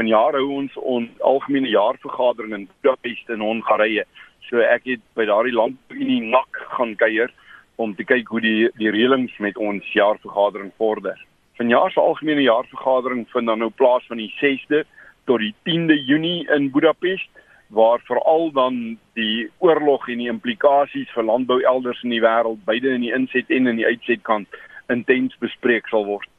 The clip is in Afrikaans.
vanjaar hou ons ons algemene jaarvergadering in Budapest in Hongarye. So ek het by daardie land in die nak gaan kuier om te kyk hoe die die reëlings met ons jaarvergadering vorder. Vanjaar se algemene jaarvergadering vind dan nou plaas van die 6de tot die 10de Junie in Budapest waar veral dan die oorlog en die implikasies vir landbou elders in die wêreld, beide in die inset en in die uitsetkant intens bespreek sal word.